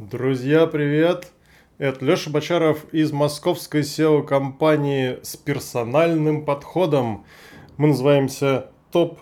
Друзья, привет! Это Леша Бочаров из московской SEO-компании с персональным подходом. Мы называемся Top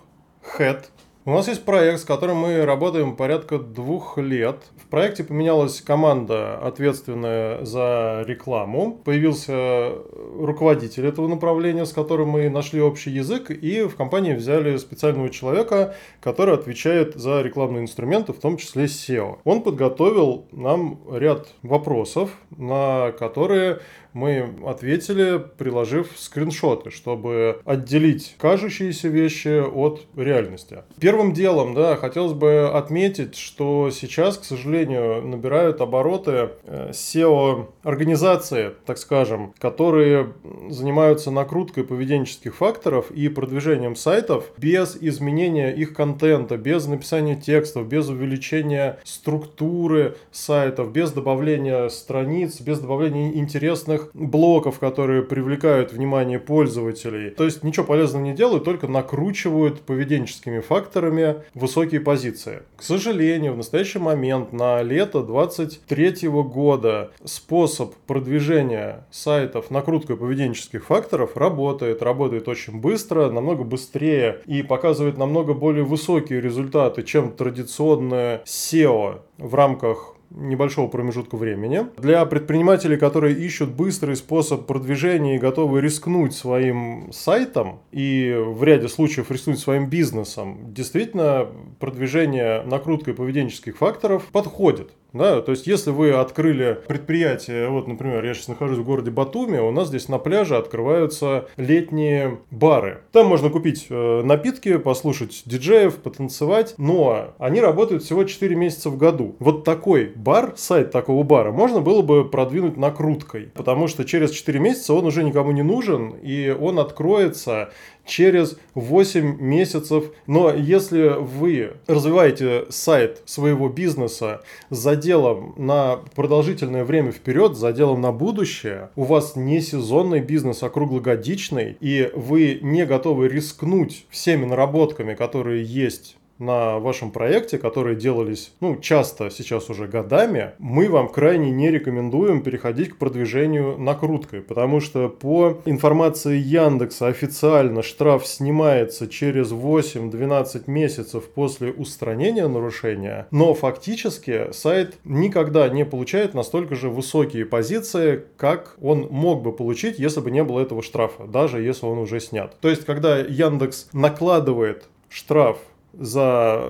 Head. У нас есть проект, с которым мы работаем порядка двух лет. В проекте поменялась команда, ответственная за рекламу. Появился руководитель этого направления, с которым мы нашли общий язык. И в компании взяли специального человека, который отвечает за рекламные инструменты, в том числе SEO. Он подготовил нам ряд вопросов, на которые мы ответили, приложив скриншоты, чтобы отделить кажущиеся вещи от реальности. Первым делом, да, хотелось бы отметить, что сейчас, к сожалению, набирают обороты э, SEO-организации, так скажем, которые занимаются накруткой поведенческих факторов и продвижением сайтов без изменения их контента, без написания текстов, без увеличения структуры сайтов, без добавления страниц, без добавления интересных блоков, которые привлекают внимание пользователей. То есть ничего полезного не делают, только накручивают поведенческими факторами высокие позиции. К сожалению, в настоящий момент на лето 2023 года способ продвижения сайтов накруткой поведенческих факторов работает. Работает очень быстро, намного быстрее и показывает намного более высокие результаты, чем традиционное SEO в рамках небольшого промежутка времени. Для предпринимателей, которые ищут быстрый способ продвижения и готовы рискнуть своим сайтом и в ряде случаев рискнуть своим бизнесом, действительно продвижение накруткой поведенческих факторов подходит. Да, то есть, если вы открыли предприятие, вот, например, я сейчас нахожусь в городе Батуми, у нас здесь на пляже открываются летние бары. Там можно купить э, напитки, послушать диджеев, потанцевать, но они работают всего 4 месяца в году. Вот такой бар, сайт такого бара, можно было бы продвинуть накруткой, потому что через 4 месяца он уже никому не нужен, и он откроется через 8 месяцев. Но если вы развиваете сайт своего бизнеса с заделом на продолжительное время вперед, с заделом на будущее, у вас не сезонный бизнес, а круглогодичный, и вы не готовы рискнуть всеми наработками, которые есть на вашем проекте, которые делались, ну, часто сейчас уже годами, мы вам крайне не рекомендуем переходить к продвижению накруткой, потому что по информации Яндекса официально штраф снимается через 8-12 месяцев после устранения нарушения, но фактически сайт никогда не получает настолько же высокие позиции, как он мог бы получить, если бы не было этого штрафа, даже если он уже снят. То есть, когда Яндекс накладывает штраф за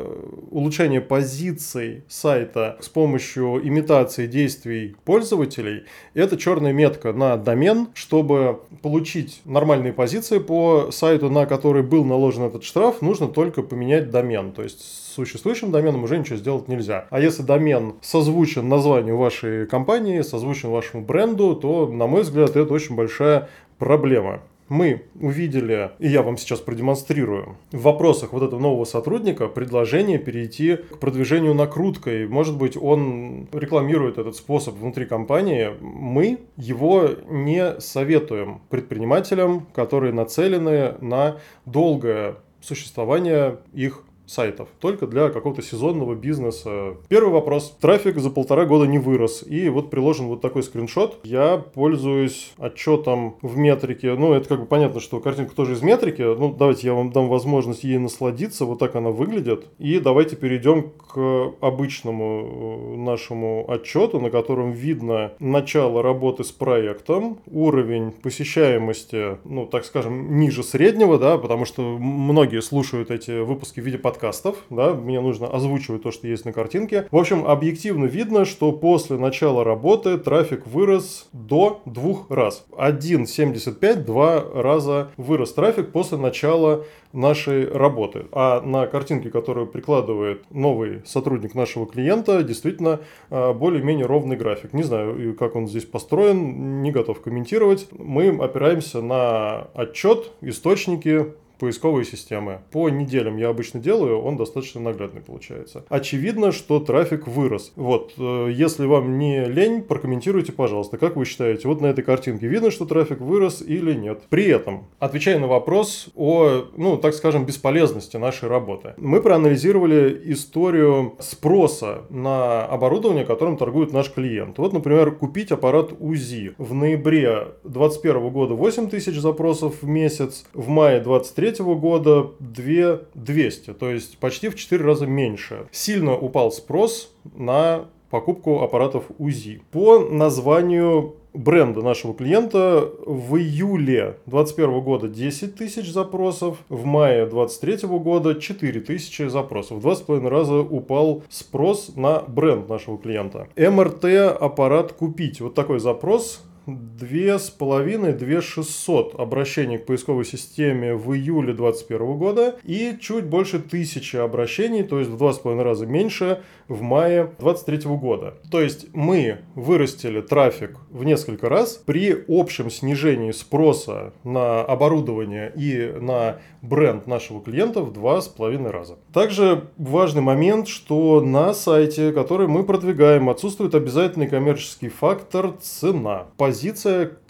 улучшение позиций сайта с помощью имитации действий пользователей, это черная метка на домен, чтобы получить нормальные позиции по сайту, на который был наложен этот штраф, нужно только поменять домен. То есть с существующим доменом уже ничего сделать нельзя. А если домен созвучен названию вашей компании, созвучен вашему бренду, то, на мой взгляд, это очень большая проблема мы увидели, и я вам сейчас продемонстрирую, в вопросах вот этого нового сотрудника предложение перейти к продвижению накруткой. Может быть, он рекламирует этот способ внутри компании. Мы его не советуем предпринимателям, которые нацелены на долгое существование их сайтов, только для какого-то сезонного бизнеса. Первый вопрос. Трафик за полтора года не вырос. И вот приложен вот такой скриншот. Я пользуюсь отчетом в метрике. Ну, это как бы понятно, что картинка тоже из метрики. Ну, давайте я вам дам возможность ей насладиться. Вот так она выглядит. И давайте перейдем к обычному э, нашему отчету, на котором видно начало работы с проектом, уровень посещаемости, ну, так скажем, ниже среднего, да, потому что многие слушают эти выпуски в виде подкаста подкастов, да, мне нужно озвучивать то, что есть на картинке. В общем, объективно видно, что после начала работы трафик вырос до двух раз. 1,75 два раза вырос трафик после начала нашей работы. А на картинке, которую прикладывает новый сотрудник нашего клиента, действительно а, более-менее ровный график. Не знаю, как он здесь построен, не готов комментировать. Мы опираемся на отчет, источники, поисковые системы. По неделям я обычно делаю, он достаточно наглядный получается. Очевидно, что трафик вырос. Вот, э, если вам не лень, прокомментируйте, пожалуйста, как вы считаете, вот на этой картинке видно, что трафик вырос или нет. При этом, отвечая на вопрос о, ну, так скажем, бесполезности нашей работы, мы проанализировали историю спроса на оборудование, которым торгует наш клиент. Вот, например, купить аппарат УЗИ. В ноябре 2021 года 8 тысяч запросов в месяц, в мае 2023 года 2 200, то есть почти в 4 раза меньше. Сильно упал спрос на покупку аппаратов УЗИ. По названию бренда нашего клиента в июле 2021 года 10 тысяч запросов, в мае 2023 года 4 тысячи запросов. В два с половиной раза упал спрос на бренд нашего клиента. МРТ аппарат купить. Вот такой запрос две с половиной, две шестьсот обращений к поисковой системе в июле 2021 года и чуть больше тысячи обращений, то есть в два с половиной раза меньше в мае 2023 года. То есть мы вырастили трафик в несколько раз при общем снижении спроса на оборудование и на бренд нашего клиента в два с половиной раза. Также важный момент, что на сайте, который мы продвигаем, отсутствует обязательный коммерческий фактор цена. Позиция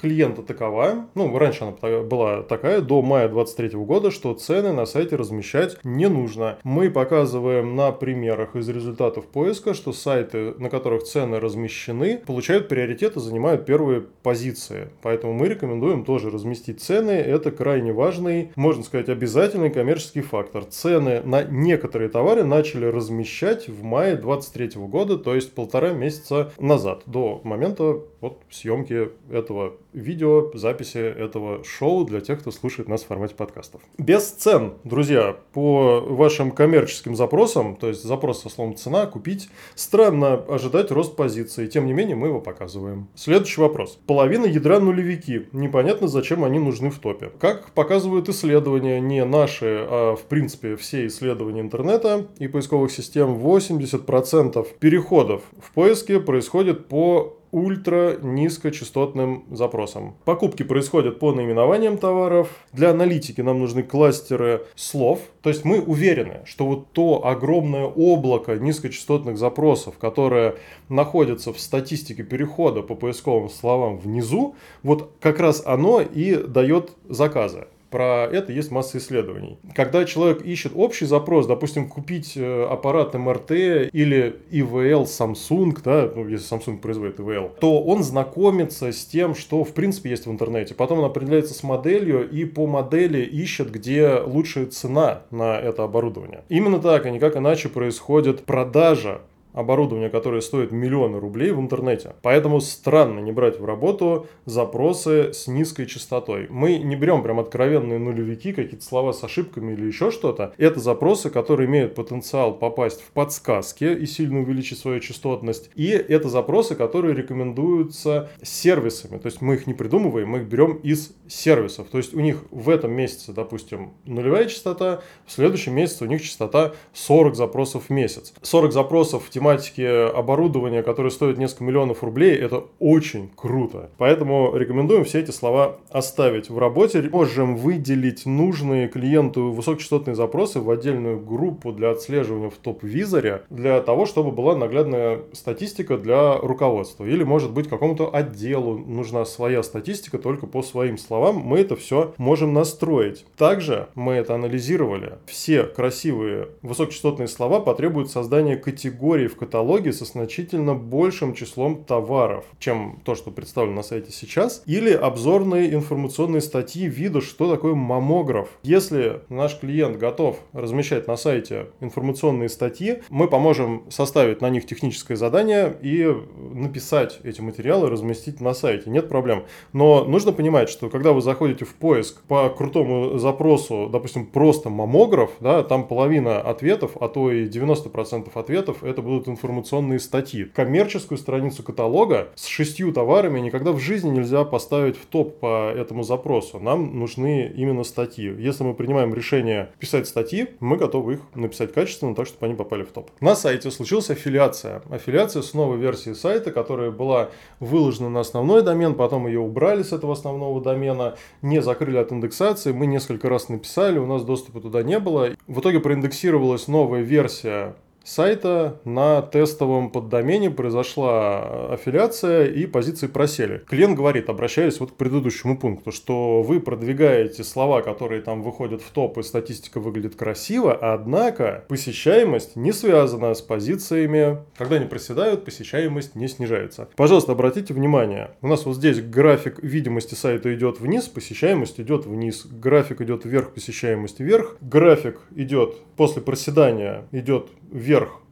клиента такова, ну, раньше она была такая, до мая 2023 года, что цены на сайте размещать не нужно. Мы показываем на примерах из результатов поиска, что сайты, на которых цены размещены, получают приоритет и занимают первые позиции. Поэтому мы рекомендуем тоже разместить цены. Это крайне важный, можно сказать, обязательный коммерческий фактор. Цены на некоторые товары начали размещать в мае 2023 года, то есть полтора месяца назад, до момента вот съемки этого видео, записи этого шоу для тех, кто слушает нас в формате подкастов. Без цен, друзья, по вашим коммерческим запросам, то есть запрос со словом цена, купить, странно ожидать рост позиции, тем не менее мы его показываем. Следующий вопрос. Половина ядра нулевики. Непонятно, зачем они нужны в топе. Как показывают исследования, не наши, а в принципе все исследования интернета и поисковых систем, 80% переходов в поиске происходит по ультра низкочастотным запросам. Покупки происходят по наименованиям товаров. Для аналитики нам нужны кластеры слов. То есть мы уверены, что вот то огромное облако низкочастотных запросов, которое находится в статистике перехода по поисковым словам внизу, вот как раз оно и дает заказы. Про это есть масса исследований. Когда человек ищет общий запрос, допустим, купить э, аппарат МРТ или ИВЛ Samsung, да, ну, если Samsung производит ИВЛ, то он знакомится с тем, что в принципе есть в интернете. Потом он определяется с моделью и по модели ищет, где лучшая цена на это оборудование. Именно так, а никак иначе происходит продажа оборудование, которое стоит миллионы рублей в интернете. Поэтому странно не брать в работу запросы с низкой частотой. Мы не берем прям откровенные нулевики, какие-то слова с ошибками или еще что-то. Это запросы, которые имеют потенциал попасть в подсказки и сильно увеличить свою частотность. И это запросы, которые рекомендуются сервисами. То есть мы их не придумываем, мы их берем из сервисов. То есть у них в этом месяце, допустим, нулевая частота, в следующем месяце у них частота 40 запросов в месяц. 40 запросов в тематике оборудования, которое стоит несколько миллионов рублей, это очень круто. Поэтому рекомендуем все эти слова оставить в работе. Можем выделить нужные клиенту высокочастотные запросы в отдельную группу для отслеживания в топ-визоре, для того, чтобы была наглядная статистика для руководства. Или, может быть, какому-то отделу нужна своя статистика только по своим словам. Мы это все можем настроить. Также мы это анализировали. Все красивые высокочастотные слова потребуют создания категории в каталоге со значительно большим числом товаров, чем то, что представлено на сайте сейчас, или обзорные информационные статьи вида, что такое маммограф. Если наш клиент готов размещать на сайте информационные статьи, мы поможем составить на них техническое задание и написать эти материалы, разместить на сайте. Нет проблем. Но нужно понимать, что когда вы заходите в поиск по крутому запросу, допустим, просто маммограф, да, там половина ответов, а то и 90% ответов это будут будут информационные статьи. Коммерческую страницу каталога с шестью товарами никогда в жизни нельзя поставить в топ по этому запросу. Нам нужны именно статьи. Если мы принимаем решение писать статьи, мы готовы их написать качественно, так, чтобы они попали в топ. На сайте случилась аффилиация. Аффилиация с новой версии сайта, которая была выложена на основной домен, потом ее убрали с этого основного домена, не закрыли от индексации. Мы несколько раз написали, у нас доступа туда не было. В итоге проиндексировалась новая версия сайта на тестовом поддомене произошла аффилиация и позиции просели. Клиент говорит, обращаясь вот к предыдущему пункту, что вы продвигаете слова, которые там выходят в топ и статистика выглядит красиво, однако посещаемость не связана с позициями. Когда они проседают, посещаемость не снижается. Пожалуйста, обратите внимание, у нас вот здесь график видимости сайта идет вниз, посещаемость идет вниз, график идет вверх, посещаемость вверх, график идет после проседания идет вверх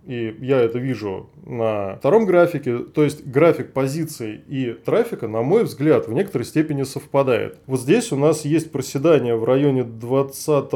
и я это вижу на втором графике, то есть график позиций и трафика, на мой взгляд, в некоторой степени совпадает. Вот здесь у нас есть проседание в районе 20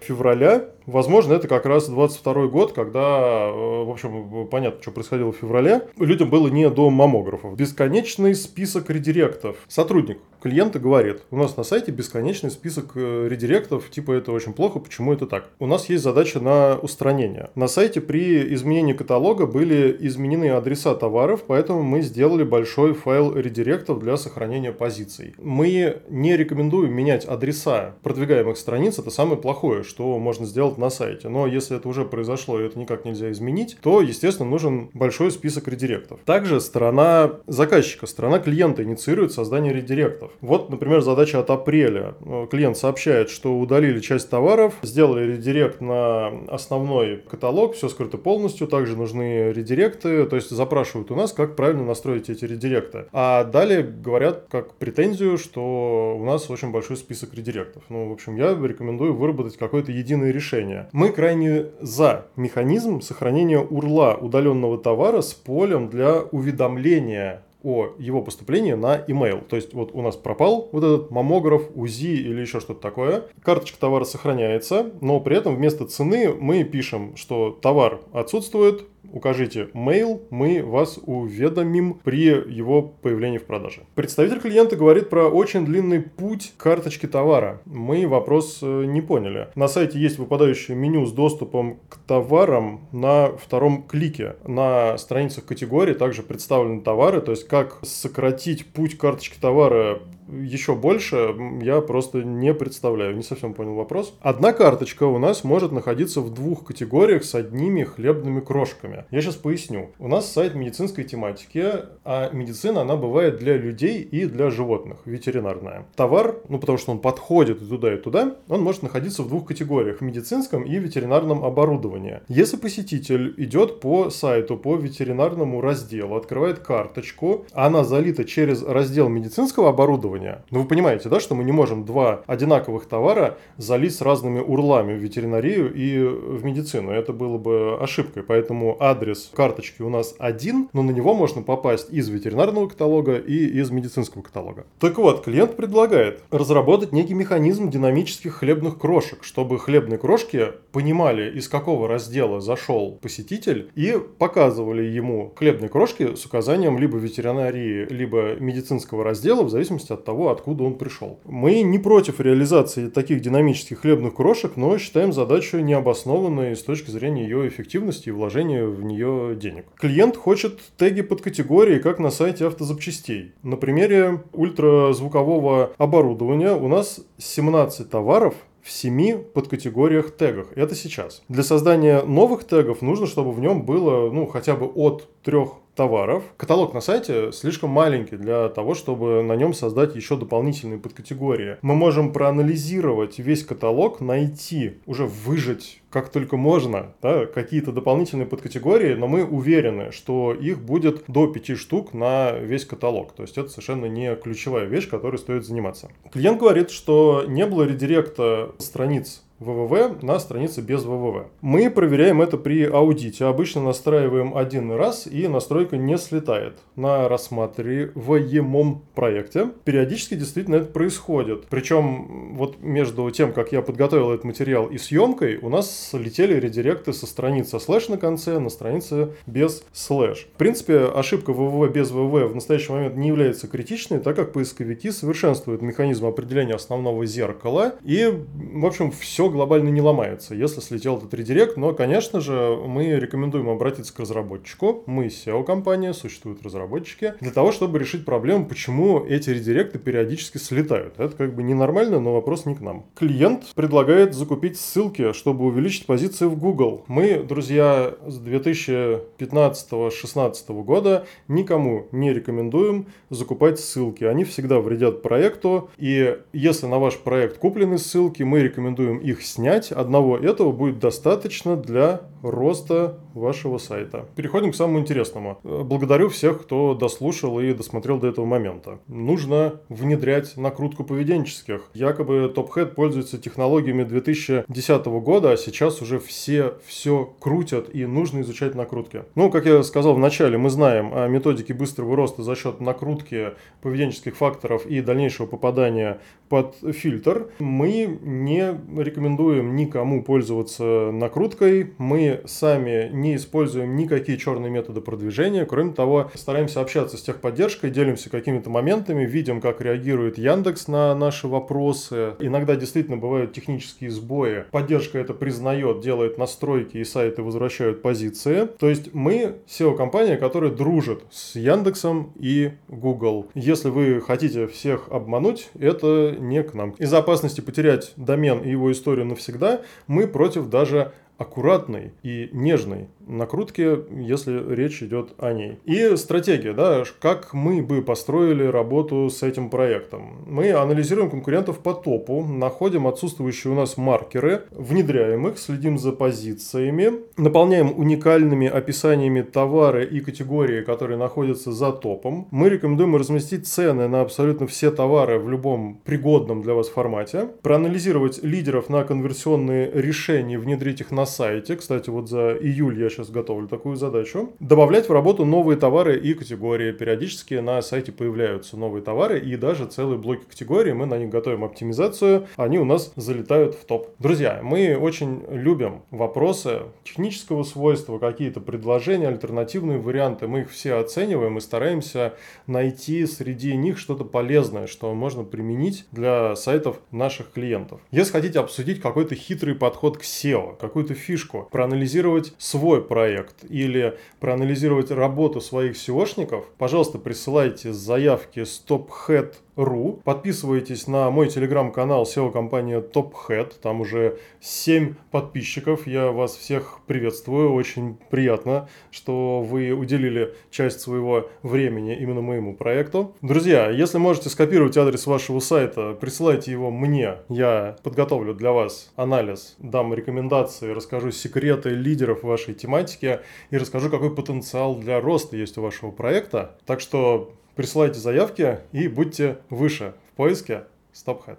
февраля, Возможно, это как раз 22 год, когда, э, в общем, понятно, что происходило в феврале. Людям было не до маммографов. Бесконечный список редиректов. Сотрудник клиента говорит, у нас на сайте бесконечный список э, редиректов, типа это очень плохо, почему это так? У нас есть задача на устранение. На сайте при изменении каталога были изменены адреса товаров, поэтому мы сделали большой файл редиректов для сохранения позиций. Мы не рекомендуем менять адреса продвигаемых страниц, это самое плохое, что можно сделать на сайте. Но если это уже произошло и это никак нельзя изменить, то, естественно, нужен большой список редиректов. Также сторона заказчика, сторона клиента инициирует создание редиректов. Вот, например, задача от апреля. Клиент сообщает, что удалили часть товаров, сделали редирект на основной каталог, все скрыто полностью, также нужны редиректы, то есть запрашивают у нас, как правильно настроить эти редиректы. А далее говорят как претензию, что у нас очень большой список редиректов. Ну, в общем, я рекомендую выработать какое-то единое решение. Мы крайне за механизм сохранения урла удаленного товара с полем для уведомления о его поступлении на email. То есть вот у нас пропал вот этот маммограф, УЗИ или еще что-то такое. Карточка товара сохраняется, но при этом вместо цены мы пишем, что товар отсутствует, укажите mail, мы вас уведомим при его появлении в продаже. Представитель клиента говорит про очень длинный путь карточки товара. Мы вопрос э, не поняли. На сайте есть выпадающее меню с доступом к товарам на втором клике. На страницах категории также представлены товары, то есть как сократить путь карточки товара еще больше, я просто не представляю, не совсем понял вопрос. Одна карточка у нас может находиться в двух категориях с одними хлебными крошками. Я сейчас поясню. У нас сайт медицинской тематики, а медицина, она бывает для людей и для животных, ветеринарная. Товар, ну потому что он подходит и туда, и туда, он может находиться в двух категориях, медицинском и ветеринарном оборудовании. Если посетитель идет по сайту, по ветеринарному разделу, открывает карточку, она залита через раздел медицинского оборудования, исследования. Но вы понимаете, да, что мы не можем два одинаковых товара залить с разными урлами в ветеринарию и в медицину. Это было бы ошибкой. Поэтому адрес карточки у нас один, но на него можно попасть из ветеринарного каталога и из медицинского каталога. Так вот, клиент предлагает разработать некий механизм динамических хлебных крошек, чтобы хлебные крошки понимали, из какого раздела зашел посетитель, и показывали ему хлебные крошки с указанием либо ветеринарии, либо медицинского раздела, в зависимости от того, откуда он пришел. Мы не против реализации таких динамических хлебных крошек, но считаем задачу необоснованной с точки зрения ее эффективности и вложения в нее денег. Клиент хочет теги под категории, как на сайте автозапчастей. На примере ультразвукового оборудования у нас 17 товаров, в семи подкатегориях тегах. Это сейчас. Для создания новых тегов нужно, чтобы в нем было ну, хотя бы от трех товаров. Каталог на сайте слишком маленький для того, чтобы на нем создать еще дополнительные подкатегории. Мы можем проанализировать весь каталог, найти, уже выжать как только можно, да, какие-то дополнительные подкатегории, но мы уверены, что их будет до 5 штук на весь каталог. То есть это совершенно не ключевая вещь, которой стоит заниматься. Клиент говорит, что не было редиректа страниц www на странице без www. Мы проверяем это при аудите. Обычно настраиваем один раз и настройка не слетает на рассматриваемом проекте. Периодически действительно это происходит. Причем вот между тем, как я подготовил этот материал и съемкой, у нас слетели редиректы со страницы слэш на конце на странице без слэш. В принципе, ошибка www без www в настоящий момент не является критичной, так как поисковики совершенствуют механизм определения основного зеркала, и, в общем, все глобально не ломается, если слетел этот редирект, но, конечно же, мы рекомендуем обратиться к разработчику, мы SEO-компания, существуют разработчики, для того, чтобы решить проблему, почему эти редиректы периодически слетают. Это как бы ненормально, но вопрос не к нам. Клиент предлагает закупить ссылки, чтобы увеличить позиции в Google. Мы, друзья, с 2015-2016 года никому не рекомендуем закупать ссылки. Они всегда вредят проекту, и если на ваш проект куплены ссылки, мы рекомендуем их снять. Одного этого будет достаточно для роста вашего сайта. Переходим к самому интересному. Благодарю всех, кто дослушал и досмотрел до этого момента. Нужно внедрять накрутку поведенческих. Якобы TopHead пользуется технологиями 2010 года, а сейчас уже все все крутят и нужно изучать накрутки. Ну, как я сказал в начале, мы знаем о методике быстрого роста за счет накрутки поведенческих факторов и дальнейшего попадания под фильтр. Мы не рекомендуем никому пользоваться накруткой. Мы сами не используем никакие черные методы продвижения. Кроме того, стараемся общаться с техподдержкой, делимся какими-то моментами, видим, как реагирует Яндекс на наши вопросы. Иногда действительно бывают технические сбои. Поддержка это признает, делает настройки и сайты возвращают позиции. То есть мы SEO-компания, которая дружит с Яндексом и Google. Если вы хотите всех обмануть, это не к нам. Из-за опасности потерять домен и его историю навсегда, мы против даже аккуратной и нежной накрутки, если речь идет о ней. И стратегия, да, как мы бы построили работу с этим проектом. Мы анализируем конкурентов по топу, находим отсутствующие у нас маркеры, внедряем их, следим за позициями, наполняем уникальными описаниями товары и категории, которые находятся за топом. Мы рекомендуем разместить цены на абсолютно все товары в любом пригодном для вас формате, проанализировать лидеров на конверсионные решения, внедрить их на сайте. Кстати, вот за июль я сейчас готовлю такую задачу. Добавлять в работу новые товары и категории. Периодически на сайте появляются новые товары и даже целые блоки категорий. Мы на них готовим оптимизацию. Они у нас залетают в топ. Друзья, мы очень любим вопросы технического свойства, какие-то предложения, альтернативные варианты. Мы их все оцениваем и стараемся найти среди них что-то полезное, что можно применить для сайтов наших клиентов. Если хотите обсудить какой-то хитрый подход к SEO, какую-то фишку, проанализировать свой проект или проанализировать работу своих SEOшников, пожалуйста, присылайте заявки StopHead ру. Подписывайтесь на мой телеграм-канал SEO-компания TopHead. Там уже 7 подписчиков. Я вас всех приветствую. Очень приятно, что вы уделили часть своего времени именно моему проекту. Друзья, если можете скопировать адрес вашего сайта, присылайте его мне. Я подготовлю для вас анализ, дам рекомендации, расскажу секреты лидеров вашей тематики и расскажу, какой потенциал для роста есть у вашего проекта. Так что Присылайте заявки и будьте выше в поиске StopHead.